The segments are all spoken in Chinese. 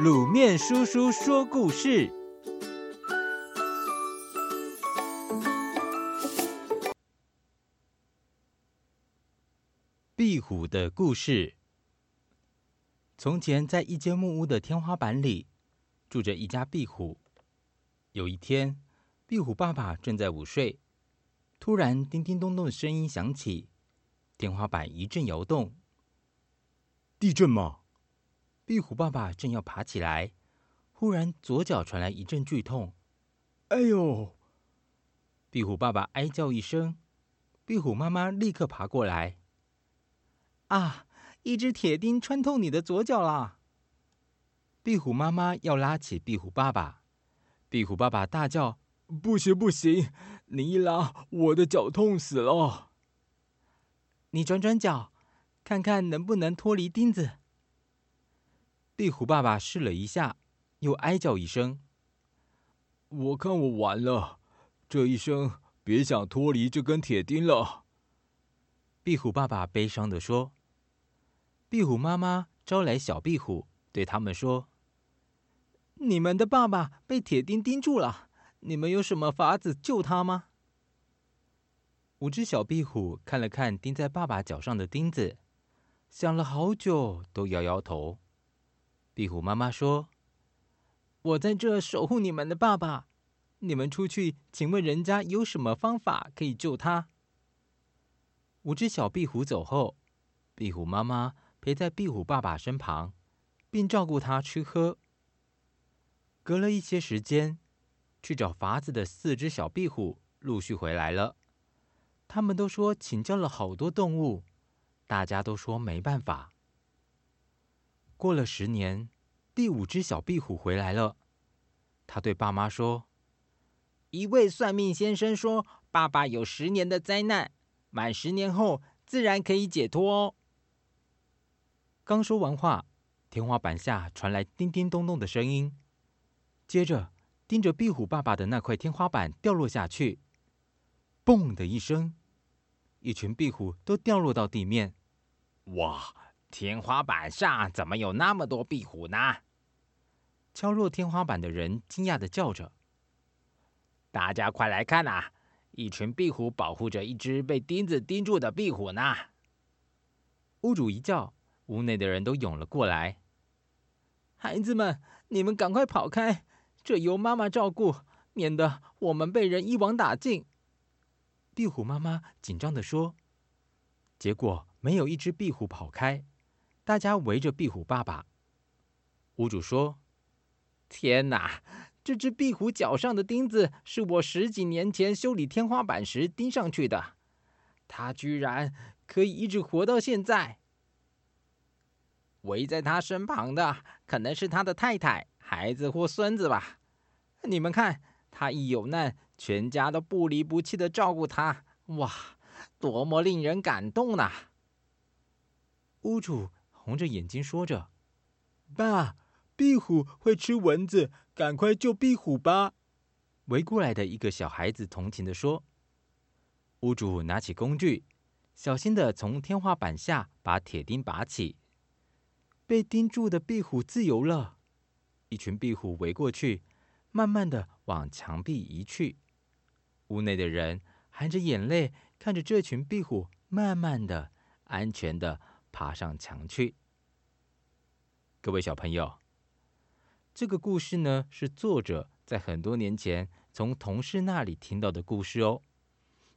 卤面叔叔说故事：壁虎的故事。从前，在一间木屋的天花板里，住着一家壁虎。有一天，壁虎爸爸正在午睡，突然叮叮咚咚的声音响起，天花板一阵摇动。地震吗？壁虎爸爸正要爬起来，忽然左脚传来一阵剧痛，“哎呦！”壁虎爸爸哀叫一声，壁虎妈妈立刻爬过来，“啊，一只铁钉穿透你的左脚啦！”壁虎妈妈要拉起壁虎爸爸，壁虎爸爸大叫：“不行不行，你一拉，我的脚痛死了。”你转转脚，看看能不能脱离钉子。壁虎爸爸试了一下，又哀叫一声：“我看我完了，这一生别想脱离这根铁钉了。”壁虎爸爸悲伤地说。壁虎妈妈招来小壁虎，对他们说：“你们的爸爸被铁钉钉住了，你们有什么法子救他吗？”五只小壁虎看了看钉在爸爸脚上的钉子，想了好久，都摇摇头。壁虎妈妈说：“我在这守护你们的爸爸，你们出去，请问人家有什么方法可以救他？”五只小壁虎走后，壁虎妈妈陪在壁虎爸爸身旁，并照顾他吃喝。隔了一些时间，去找法子的四只小壁虎陆续回来了。他们都说请教了好多动物，大家都说没办法。过了十年，第五只小壁虎回来了。他对爸妈说：“一位算命先生说，爸爸有十年的灾难，满十年后自然可以解脱哦。”刚说完话，天花板下传来叮叮咚咚的声音，接着盯着壁虎爸爸的那块天花板掉落下去，嘣的一声，一群壁虎都掉落到地面。哇！天花板上怎么有那么多壁虎呢？敲落天花板的人惊讶的叫着：“大家快来看呐！一群壁虎保护着一只被钉子钉住的壁虎呢！”屋主一叫，屋内的人都涌了过来。孩子们，你们赶快跑开，这由妈妈照顾，免得我们被人一网打尽。壁虎妈妈紧张地说。结果没有一只壁虎跑开。大家围着壁虎爸爸。屋主说：“天哪，这只壁虎脚上的钉子是我十几年前修理天花板时钉上去的，它居然可以一直活到现在。围在他身旁的可能是他的太太、孩子或孙子吧？你们看，他一有难，全家都不离不弃的照顾他。哇，多么令人感动呐！”屋主。红着眼睛说着：“爸，壁虎会吃蚊子，赶快救壁虎吧！”围过来的一个小孩子同情的说。屋主拿起工具，小心的从天花板下把铁钉拔起。被钉住的壁虎自由了。一群壁虎围过去，慢慢的往墙壁移去。屋内的人含着眼泪看着这群壁虎，慢慢的、安全地。爬上墙去。各位小朋友，这个故事呢，是作者在很多年前从同事那里听到的故事哦。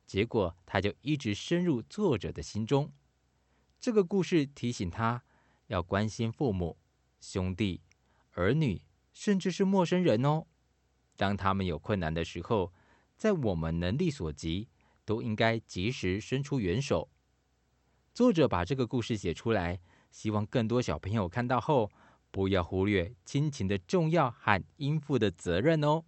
结果他就一直深入作者的心中。这个故事提醒他要关心父母、兄弟、儿女，甚至是陌生人哦。当他们有困难的时候，在我们能力所及，都应该及时伸出援手。作者把这个故事写出来，希望更多小朋友看到后，不要忽略亲情的重要和应负的责任哦。